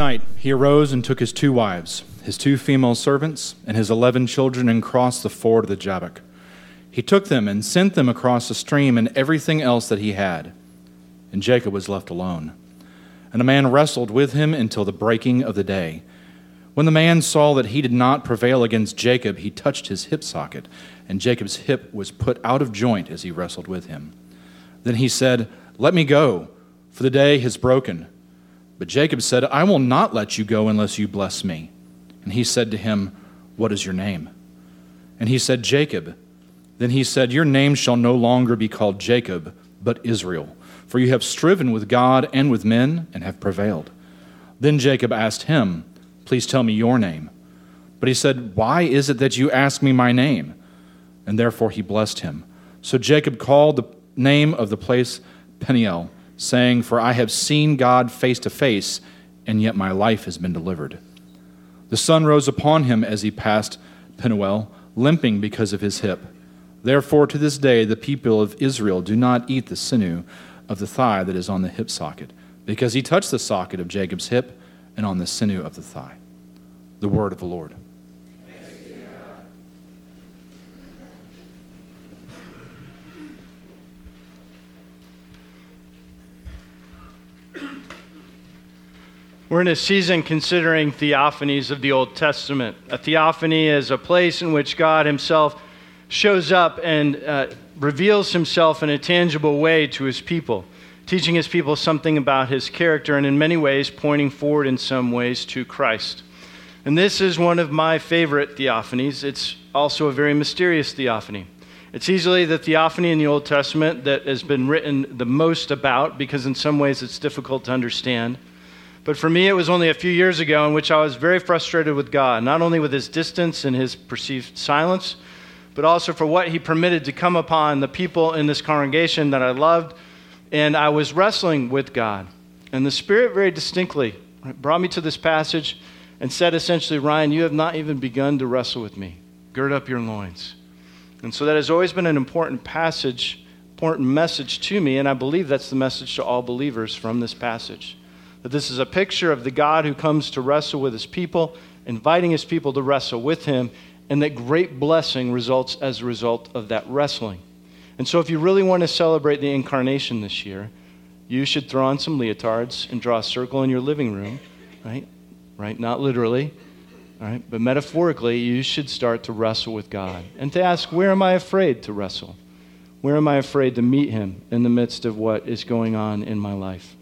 night he arose and took his two wives, his two female servants, and his eleven children, and crossed the ford of the Jabbok. He took them and sent them across the stream and everything else that he had. And Jacob was left alone. And a man wrestled with him until the breaking of the day. When the man saw that he did not prevail against Jacob, he touched his hip socket, and Jacob's hip was put out of joint as he wrestled with him. Then he said, Let me go, for the day has broken. But Jacob said, I will not let you go unless you bless me. And he said to him, What is your name? And he said, Jacob. Then he said, Your name shall no longer be called Jacob, but Israel, for you have striven with God and with men and have prevailed. Then Jacob asked him, Please tell me your name. But he said, Why is it that you ask me my name? And therefore he blessed him. So Jacob called the name of the place Peniel, saying, For I have seen God face to face, and yet my life has been delivered. The sun rose upon him as he passed Penuel, limping because of his hip. Therefore, to this day, the people of Israel do not eat the sinew of the thigh that is on the hip socket, because he touched the socket of Jacob's hip and on the sinew of the thigh. The word of the Lord. We're in a season considering theophanies of the Old Testament. A theophany is a place in which God Himself shows up and uh, reveals Himself in a tangible way to His people, teaching His people something about His character and in many ways pointing forward in some ways to Christ. And this is one of my favorite theophanies. It's also a very mysterious theophany. It's easily the theophany in the Old Testament that has been written the most about because, in some ways, it's difficult to understand. But for me, it was only a few years ago in which I was very frustrated with God, not only with his distance and his perceived silence, but also for what he permitted to come upon the people in this congregation that I loved. And I was wrestling with God. And the Spirit very distinctly brought me to this passage and said essentially, Ryan, you have not even begun to wrestle with me. Gird up your loins. And so that has always been an important passage, important message to me, and I believe that's the message to all believers from this passage that this is a picture of the God who comes to wrestle with his people, inviting his people to wrestle with him, and that great blessing results as a result of that wrestling. And so, if you really want to celebrate the incarnation this year, you should throw on some leotards and draw a circle in your living room, right? Right? Not literally, all right? But metaphorically, you should start to wrestle with God and to ask, where am I afraid to wrestle? Where am I afraid to meet him in the midst of what is going on in my life?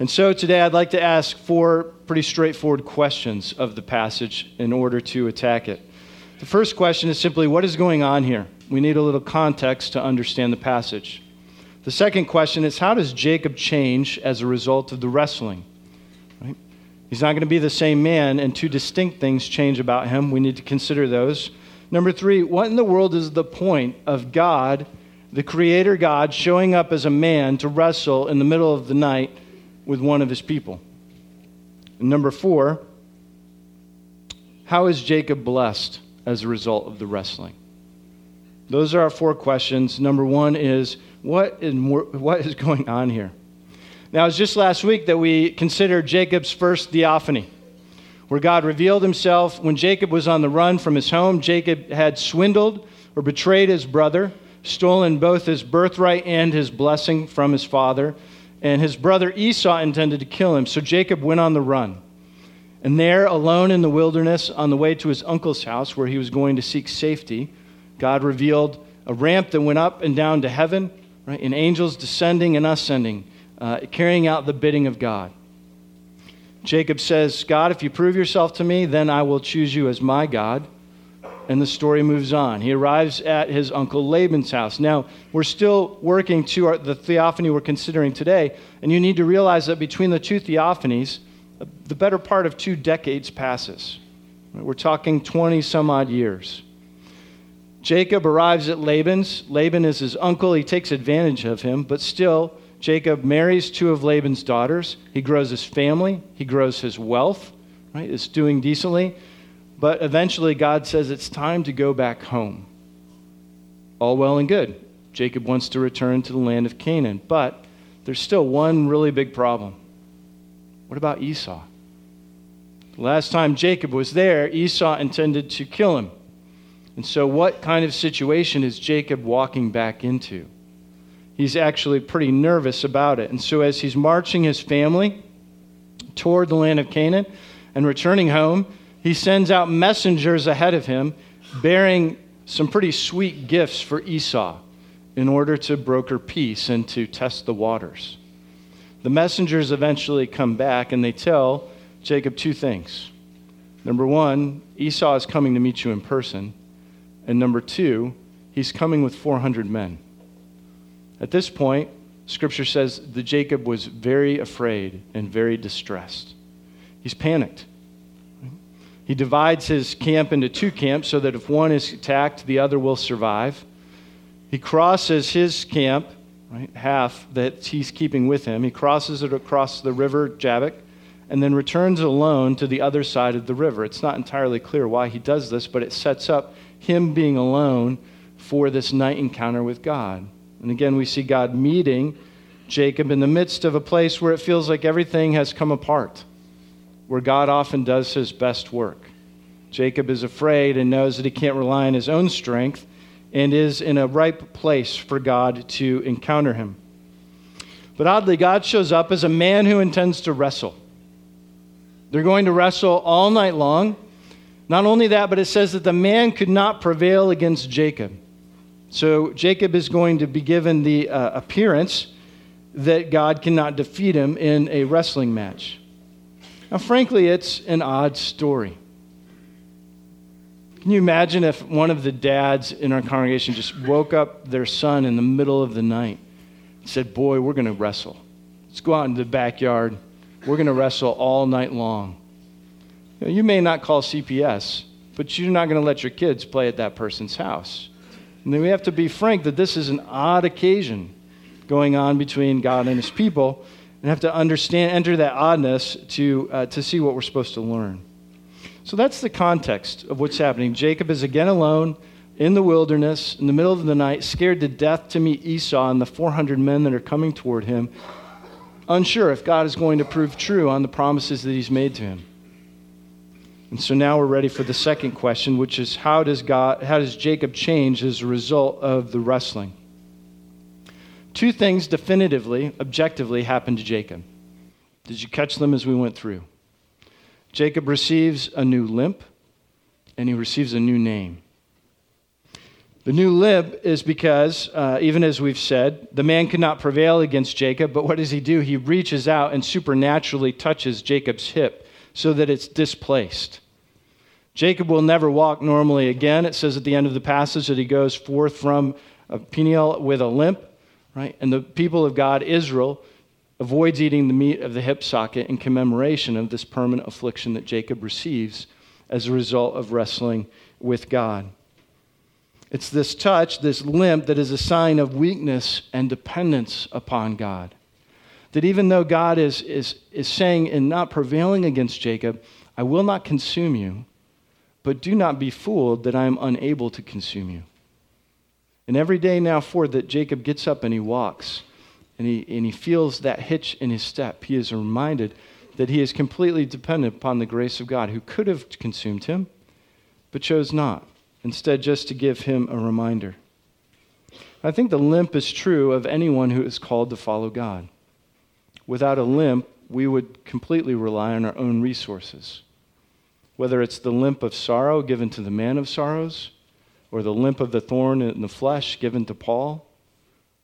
And so today I'd like to ask four pretty straightforward questions of the passage in order to attack it. The first question is simply what is going on here? We need a little context to understand the passage. The second question is how does Jacob change as a result of the wrestling? Right? He's not going to be the same man, and two distinct things change about him. We need to consider those. Number three, what in the world is the point of God, the Creator God, showing up as a man to wrestle in the middle of the night with one of his people. And number four, how is Jacob blessed as a result of the wrestling? Those are our four questions. Number one is what is, what is going on here? Now, it was just last week that we considered Jacob's first theophany, where God revealed himself when Jacob was on the run from his home. Jacob had swindled or betrayed his brother, stolen both his birthright and his blessing from his father and his brother Esau intended to kill him. So Jacob went on the run. And there, alone in the wilderness, on the way to his uncle's house where he was going to seek safety, God revealed a ramp that went up and down to heaven, right, and angels descending and ascending, uh, carrying out the bidding of God. Jacob says, God, if you prove yourself to me, then I will choose you as my God and the story moves on. He arrives at his uncle Laban's house. Now, we're still working to our, the theophany we're considering today, and you need to realize that between the two theophanies, the better part of two decades passes. We're talking 20 some odd years. Jacob arrives at Laban's. Laban is his uncle. He takes advantage of him, but still, Jacob marries two of Laban's daughters. He grows his family, he grows his wealth, right? Is doing decently. But eventually, God says it's time to go back home. All well and good. Jacob wants to return to the land of Canaan. But there's still one really big problem. What about Esau? The last time Jacob was there, Esau intended to kill him. And so, what kind of situation is Jacob walking back into? He's actually pretty nervous about it. And so, as he's marching his family toward the land of Canaan and returning home, he sends out messengers ahead of him bearing some pretty sweet gifts for Esau in order to broker peace and to test the waters. The messengers eventually come back and they tell Jacob two things. Number one, Esau is coming to meet you in person. And number two, he's coming with 400 men. At this point, scripture says that Jacob was very afraid and very distressed. He's panicked. He divides his camp into two camps so that if one is attacked, the other will survive. He crosses his camp, right, half that he's keeping with him. He crosses it across the river Jabbok and then returns alone to the other side of the river. It's not entirely clear why he does this, but it sets up him being alone for this night encounter with God. And again, we see God meeting Jacob in the midst of a place where it feels like everything has come apart where God often does his best work. Jacob is afraid and knows that he can't rely on his own strength and is in a ripe place for God to encounter him. But oddly, God shows up as a man who intends to wrestle. They're going to wrestle all night long. Not only that, but it says that the man could not prevail against Jacob. So Jacob is going to be given the uh, appearance that God cannot defeat him in a wrestling match. Now, frankly, it's an odd story. Can you imagine if one of the dads in our congregation just woke up their son in the middle of the night and said, Boy, we're going to wrestle. Let's go out into the backyard. We're going to wrestle all night long. You, know, you may not call CPS, but you're not going to let your kids play at that person's house. And then we have to be frank that this is an odd occasion going on between God and his people and have to understand, enter that oddness to, uh, to see what we're supposed to learn. So that's the context of what's happening. Jacob is again alone in the wilderness in the middle of the night, scared to death to meet Esau and the 400 men that are coming toward him, unsure if God is going to prove true on the promises that he's made to him. And so now we're ready for the second question, which is how does God how does Jacob change as a result of the wrestling? Two things definitively, objectively happened to Jacob. Did you catch them as we went through? Jacob receives a new limp and he receives a new name. The new limp is because, uh, even as we've said, the man could not prevail against Jacob, but what does he do? He reaches out and supernaturally touches Jacob's hip so that it's displaced. Jacob will never walk normally again. It says at the end of the passage that he goes forth from Peniel with a limp right? And the people of God, Israel, avoids eating the meat of the hip socket in commemoration of this permanent affliction that Jacob receives as a result of wrestling with God. It's this touch, this limp, that is a sign of weakness and dependence upon God. That even though God is, is, is saying in not prevailing against Jacob, I will not consume you, but do not be fooled that I am unable to consume you. And every day now forward that Jacob gets up and he walks and he, and he feels that hitch in his step, he is reminded that he is completely dependent upon the grace of God who could have consumed him, but chose not. Instead, just to give him a reminder. I think the limp is true of anyone who is called to follow God. Without a limp, we would completely rely on our own resources. Whether it's the limp of sorrow given to the man of sorrows, or the limp of the thorn in the flesh given to Paul.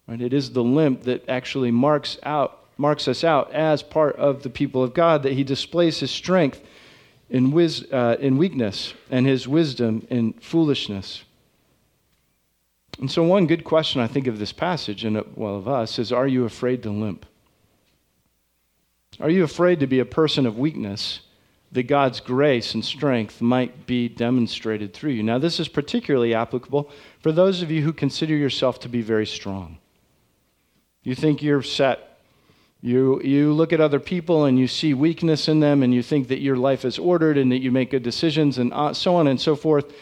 Right? It is the limp that actually marks out marks us out as part of the people of God that he displays his strength in, wis- uh, in weakness and his wisdom in foolishness. And so, one good question I think of this passage and well of us is: Are you afraid to limp? Are you afraid to be a person of weakness? That God's grace and strength might be demonstrated through you. Now, this is particularly applicable for those of you who consider yourself to be very strong. You think you're set. You, you look at other people and you see weakness in them, and you think that your life is ordered and that you make good decisions, and uh, so on and so forth.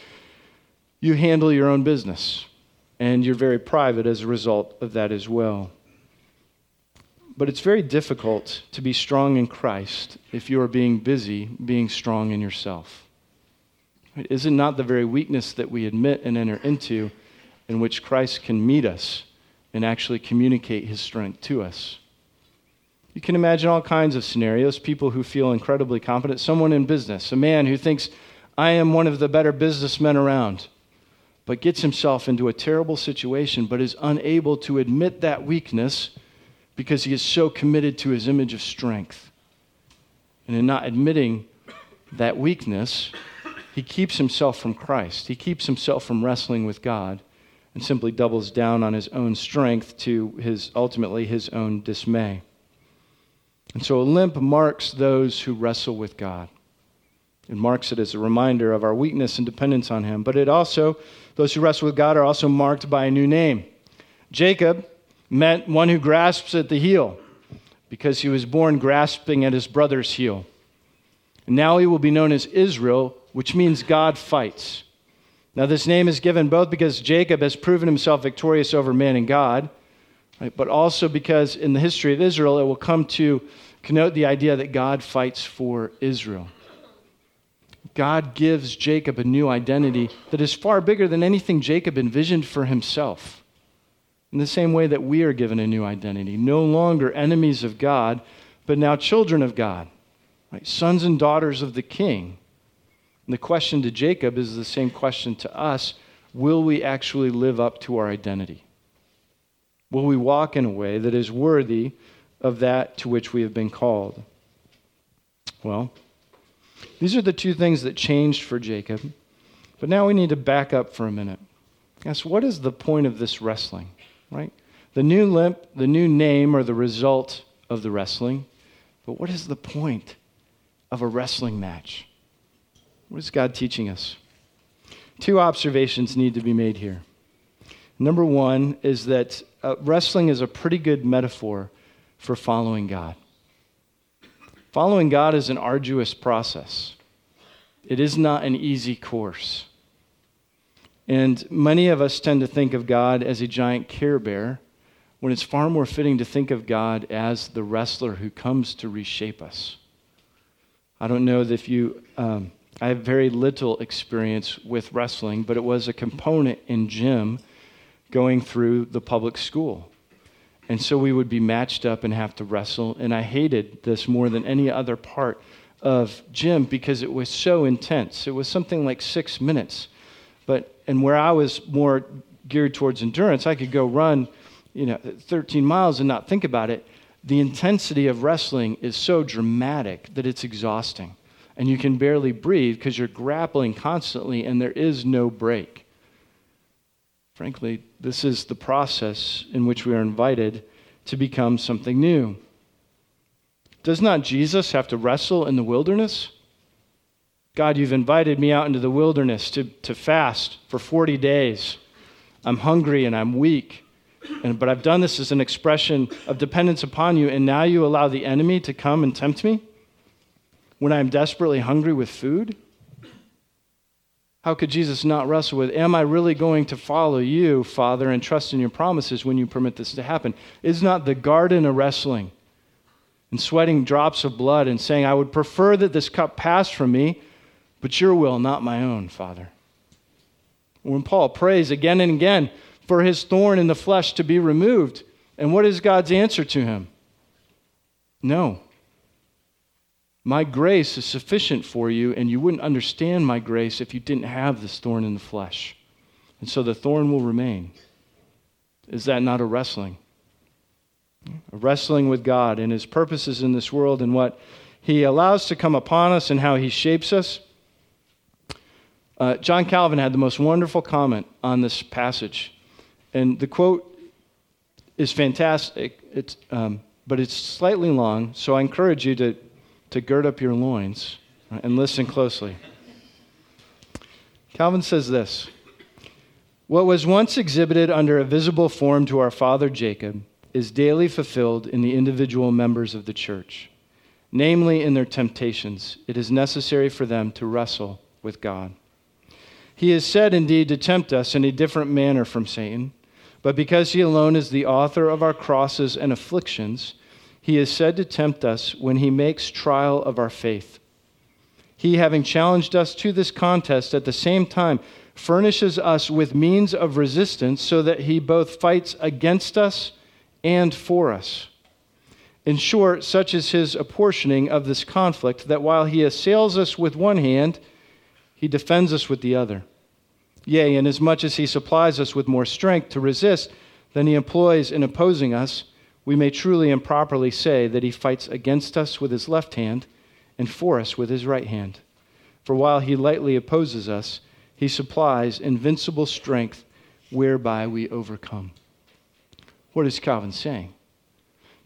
You handle your own business, and you're very private as a result of that as well. But it's very difficult to be strong in Christ if you are being busy being strong in yourself. Is it not the very weakness that we admit and enter into in which Christ can meet us and actually communicate his strength to us? You can imagine all kinds of scenarios people who feel incredibly confident, someone in business, a man who thinks, I am one of the better businessmen around, but gets himself into a terrible situation, but is unable to admit that weakness because he is so committed to his image of strength. And in not admitting that weakness, he keeps himself from Christ. He keeps himself from wrestling with God and simply doubles down on his own strength to his ultimately his own dismay. And so a limp marks those who wrestle with God. It marks it as a reminder of our weakness and dependence on him. But it also, those who wrestle with God are also marked by a new name. Jacob meant one who grasps at the heel because he was born grasping at his brother's heel. And now he will be known as Israel, which means God fights. Now, this name is given both because Jacob has proven himself victorious over man and God, right, but also because in the history of Israel, it will come to connote the idea that God fights for Israel. God gives Jacob a new identity that is far bigger than anything Jacob envisioned for himself. In the same way that we are given a new identity, no longer enemies of God, but now children of God, right? sons and daughters of the king. And the question to Jacob is the same question to us Will we actually live up to our identity? Will we walk in a way that is worthy of that to which we have been called? Well, these are the two things that changed for Jacob. But now we need to back up for a minute. Yes, what is the point of this wrestling? Right? The new limp, the new name are the result of the wrestling. But what is the point of a wrestling match? What is God teaching us? Two observations need to be made here. Number one is that uh, wrestling is a pretty good metaphor for following God. Following God is an arduous process, it is not an easy course. And many of us tend to think of God as a giant care bear when it's far more fitting to think of God as the wrestler who comes to reshape us. I don't know if you, um, I have very little experience with wrestling, but it was a component in gym going through the public school. And so we would be matched up and have to wrestle. And I hated this more than any other part of gym because it was so intense. It was something like six minutes. But and where I was more geared towards endurance, I could go run, you know, 13 miles and not think about it. The intensity of wrestling is so dramatic that it's exhausting. And you can barely breathe because you're grappling constantly and there is no break. Frankly, this is the process in which we are invited to become something new. Does not Jesus have to wrestle in the wilderness? God, you've invited me out into the wilderness to, to fast for 40 days. I'm hungry and I'm weak. And, but I've done this as an expression of dependence upon you, and now you allow the enemy to come and tempt me when I'm desperately hungry with food? How could Jesus not wrestle with, Am I really going to follow you, Father, and trust in your promises when you permit this to happen? Is not the garden a wrestling and sweating drops of blood and saying, I would prefer that this cup pass from me, but your will, not my own, Father. When Paul prays again and again for his thorn in the flesh to be removed, and what is God's answer to him? No. My grace is sufficient for you, and you wouldn't understand my grace if you didn't have this thorn in the flesh. And so the thorn will remain. Is that not a wrestling? A wrestling with God and his purposes in this world and what he allows to come upon us and how he shapes us. Uh, John Calvin had the most wonderful comment on this passage. And the quote is fantastic, it's, um, but it's slightly long, so I encourage you to, to gird up your loins and listen closely. Calvin says this What was once exhibited under a visible form to our father Jacob is daily fulfilled in the individual members of the church. Namely, in their temptations, it is necessary for them to wrestle with God. He is said indeed to tempt us in a different manner from Satan, but because he alone is the author of our crosses and afflictions, he is said to tempt us when he makes trial of our faith. He, having challenged us to this contest, at the same time furnishes us with means of resistance so that he both fights against us and for us. In short, such is his apportioning of this conflict that while he assails us with one hand, he defends us with the other. Yea, inasmuch as he supplies us with more strength to resist than he employs in opposing us, we may truly and properly say that he fights against us with his left hand and for us with his right hand. For while he lightly opposes us, he supplies invincible strength whereby we overcome. What is Calvin saying?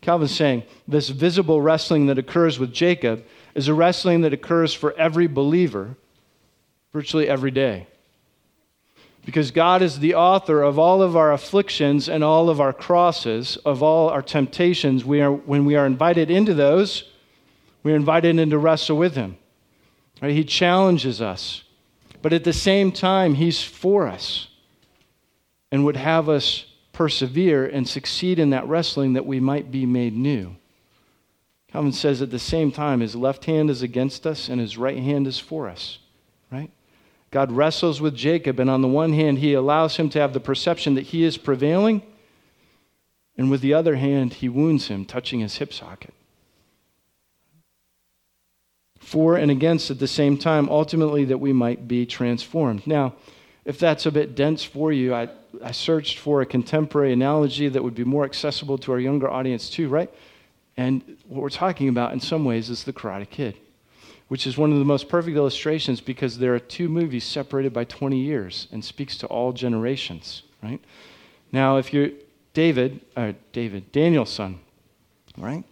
Calvin's saying this visible wrestling that occurs with Jacob is a wrestling that occurs for every believer virtually every day. Because God is the author of all of our afflictions and all of our crosses, of all our temptations. We are, when we are invited into those, we are invited in to wrestle with Him. Right? He challenges us. But at the same time, He's for us and would have us persevere and succeed in that wrestling that we might be made new. Calvin says at the same time, his left hand is against us and his right hand is for us, right? God wrestles with Jacob, and on the one hand, he allows him to have the perception that he is prevailing, and with the other hand, he wounds him, touching his hip socket. For and against at the same time, ultimately, that we might be transformed. Now, if that's a bit dense for you, I I searched for a contemporary analogy that would be more accessible to our younger audience, too, right? And what we're talking about in some ways is The Karate Kid, which is one of the most perfect illustrations because there are two movies separated by 20 years and speaks to all generations, right? Now, if you're David, uh, David, Daniel-san, right,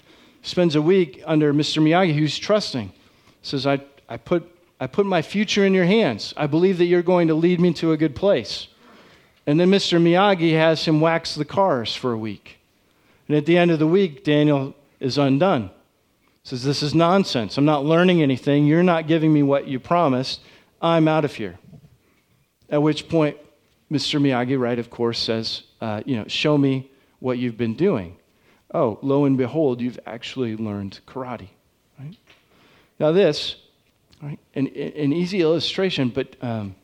spends a week under Mr. Miyagi, who's trusting, says, I, I, put, I put my future in your hands. I believe that you're going to lead me to a good place. And then Mr. Miyagi has him wax the cars for a week. And at the end of the week, Daniel is undone. Says, This is nonsense. I'm not learning anything. You're not giving me what you promised. I'm out of here. At which point, Mr. Miyagi, right, of course, says, uh, You know, show me what you've been doing. Oh, lo and behold, you've actually learned karate. Right? Now, this, right, an, an easy illustration, but um,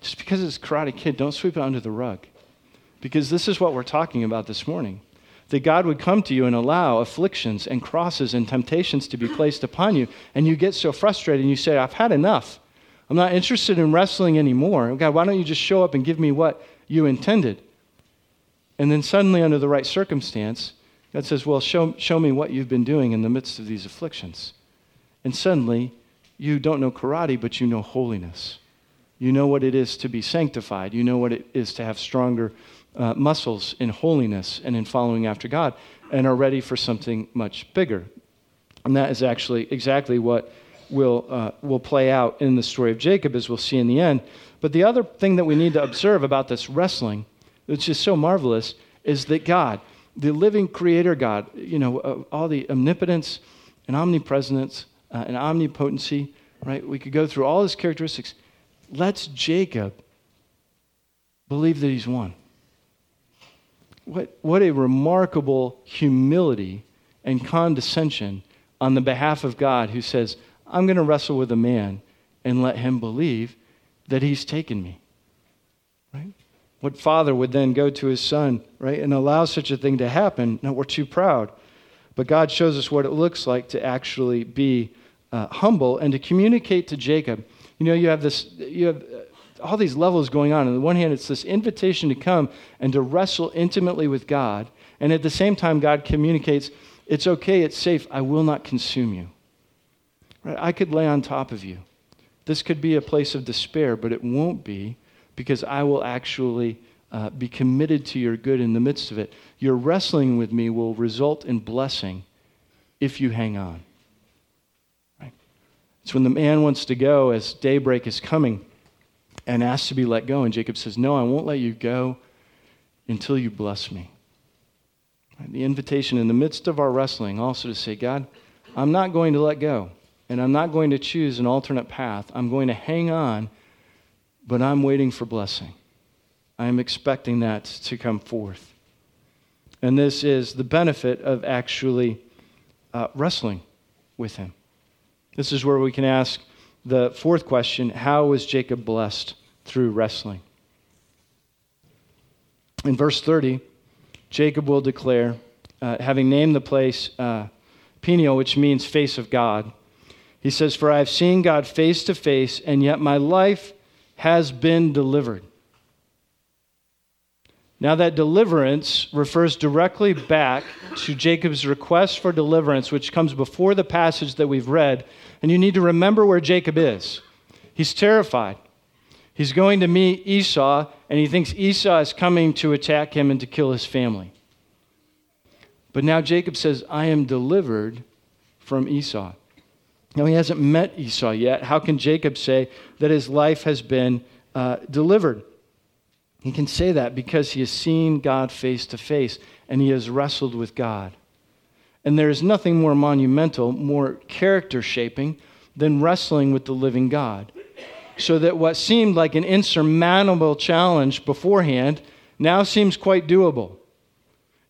just because it's Karate Kid, don't sweep it under the rug. Because this is what we're talking about this morning. That God would come to you and allow afflictions and crosses and temptations to be placed upon you, and you get so frustrated and you say, I've had enough. I'm not interested in wrestling anymore. God, why don't you just show up and give me what you intended? And then suddenly, under the right circumstance, God says, Well, show, show me what you've been doing in the midst of these afflictions. And suddenly, you don't know karate, but you know holiness. You know what it is to be sanctified. You know what it is to have stronger uh, muscles in holiness and in following after God, and are ready for something much bigger. And that is actually exactly what will, uh, will play out in the story of Jacob, as we'll see in the end. But the other thing that we need to observe about this wrestling, which is so marvelous, is that God, the living creator God, you know, uh, all the omnipotence and omnipresence uh, and omnipotency, right? We could go through all his characteristics Let's Jacob believe that he's won. What, what a remarkable humility and condescension on the behalf of God who says, I'm going to wrestle with a man and let him believe that he's taken me. Right? What father would then go to his son, right, and allow such a thing to happen? No, we're too proud. But God shows us what it looks like to actually be uh, humble and to communicate to Jacob you know, you have this, you have all these levels going on. On the one hand, it's this invitation to come and to wrestle intimately with God. And at the same time, God communicates, it's okay, it's safe, I will not consume you. Right? I could lay on top of you. This could be a place of despair, but it won't be because I will actually uh, be committed to your good in the midst of it. Your wrestling with me will result in blessing if you hang on. It's when the man wants to go as daybreak is coming and asks to be let go. And Jacob says, No, I won't let you go until you bless me. The invitation in the midst of our wrestling also to say, God, I'm not going to let go, and I'm not going to choose an alternate path. I'm going to hang on, but I'm waiting for blessing. I am expecting that to come forth. And this is the benefit of actually uh, wrestling with him. This is where we can ask the fourth question How was Jacob blessed through wrestling? In verse 30, Jacob will declare, uh, having named the place uh, Peniel, which means face of God, he says, For I have seen God face to face, and yet my life has been delivered. Now, that deliverance refers directly back to Jacob's request for deliverance, which comes before the passage that we've read. And you need to remember where Jacob is. He's terrified. He's going to meet Esau, and he thinks Esau is coming to attack him and to kill his family. But now Jacob says, I am delivered from Esau. Now, he hasn't met Esau yet. How can Jacob say that his life has been uh, delivered? He can say that because he has seen God face to face and he has wrestled with God. And there is nothing more monumental, more character shaping than wrestling with the living God. So that what seemed like an insurmountable challenge beforehand now seems quite doable.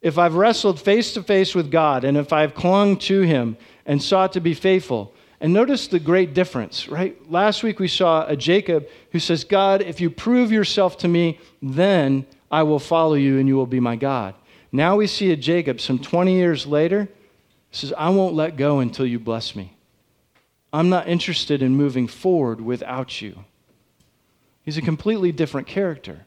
If I've wrestled face to face with God and if I've clung to him and sought to be faithful, and notice the great difference, right? Last week we saw a Jacob who says, God, if you prove yourself to me, then I will follow you and you will be my God. Now we see a Jacob some 20 years later says, I won't let go until you bless me. I'm not interested in moving forward without you. He's a completely different character.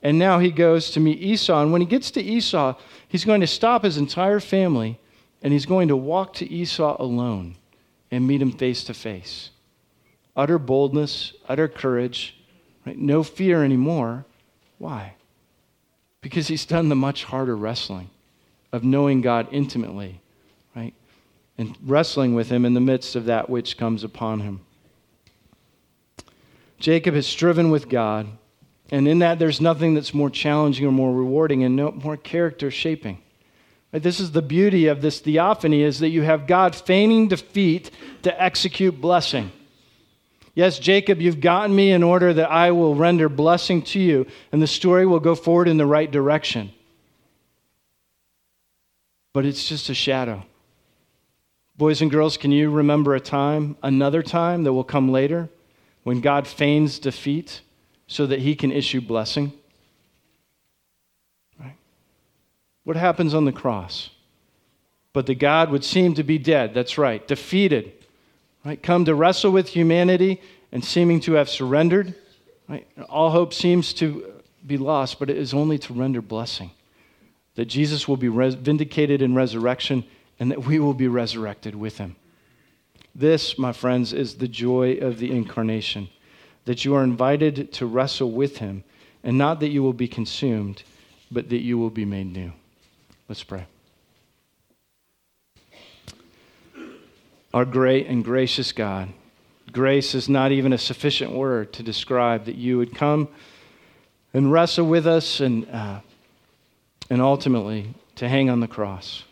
And now he goes to meet Esau. And when he gets to Esau, he's going to stop his entire family and he's going to walk to Esau alone and meet him face to face. Utter boldness, utter courage, right? no fear anymore. Why? Because he's done the much harder wrestling of knowing God intimately, right? And wrestling with him in the midst of that which comes upon him. Jacob has striven with God, and in that there's nothing that's more challenging or more rewarding and no more character shaping. This is the beauty of this theophany is that you have God feigning defeat to execute blessing. Yes, Jacob, you've gotten me in order that I will render blessing to you, and the story will go forward in the right direction. But it's just a shadow. Boys and girls, can you remember a time, another time that will come later, when God feigns defeat so that he can issue blessing? What happens on the cross? But the God would seem to be dead. That's right, defeated. Right? Come to wrestle with humanity and seeming to have surrendered. Right? All hope seems to be lost, but it is only to render blessing. That Jesus will be res- vindicated in resurrection and that we will be resurrected with him. This, my friends, is the joy of the incarnation that you are invited to wrestle with him, and not that you will be consumed, but that you will be made new. Let's pray. Our great and gracious God, grace is not even a sufficient word to describe that you would come and wrestle with us and, uh, and ultimately to hang on the cross.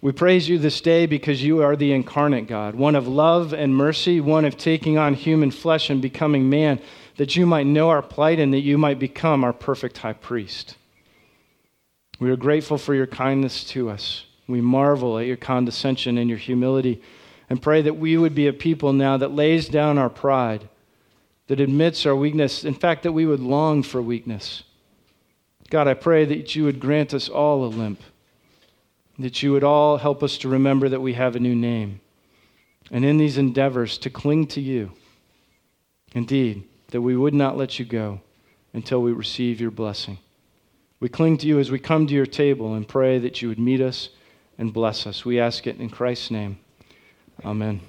We praise you this day because you are the incarnate God, one of love and mercy, one of taking on human flesh and becoming man, that you might know our plight and that you might become our perfect high priest. We are grateful for your kindness to us. We marvel at your condescension and your humility and pray that we would be a people now that lays down our pride, that admits our weakness, in fact, that we would long for weakness. God, I pray that you would grant us all a limp, that you would all help us to remember that we have a new name, and in these endeavors to cling to you. Indeed, that we would not let you go until we receive your blessing. We cling to you as we come to your table and pray that you would meet us and bless us. We ask it in Christ's name. Amen.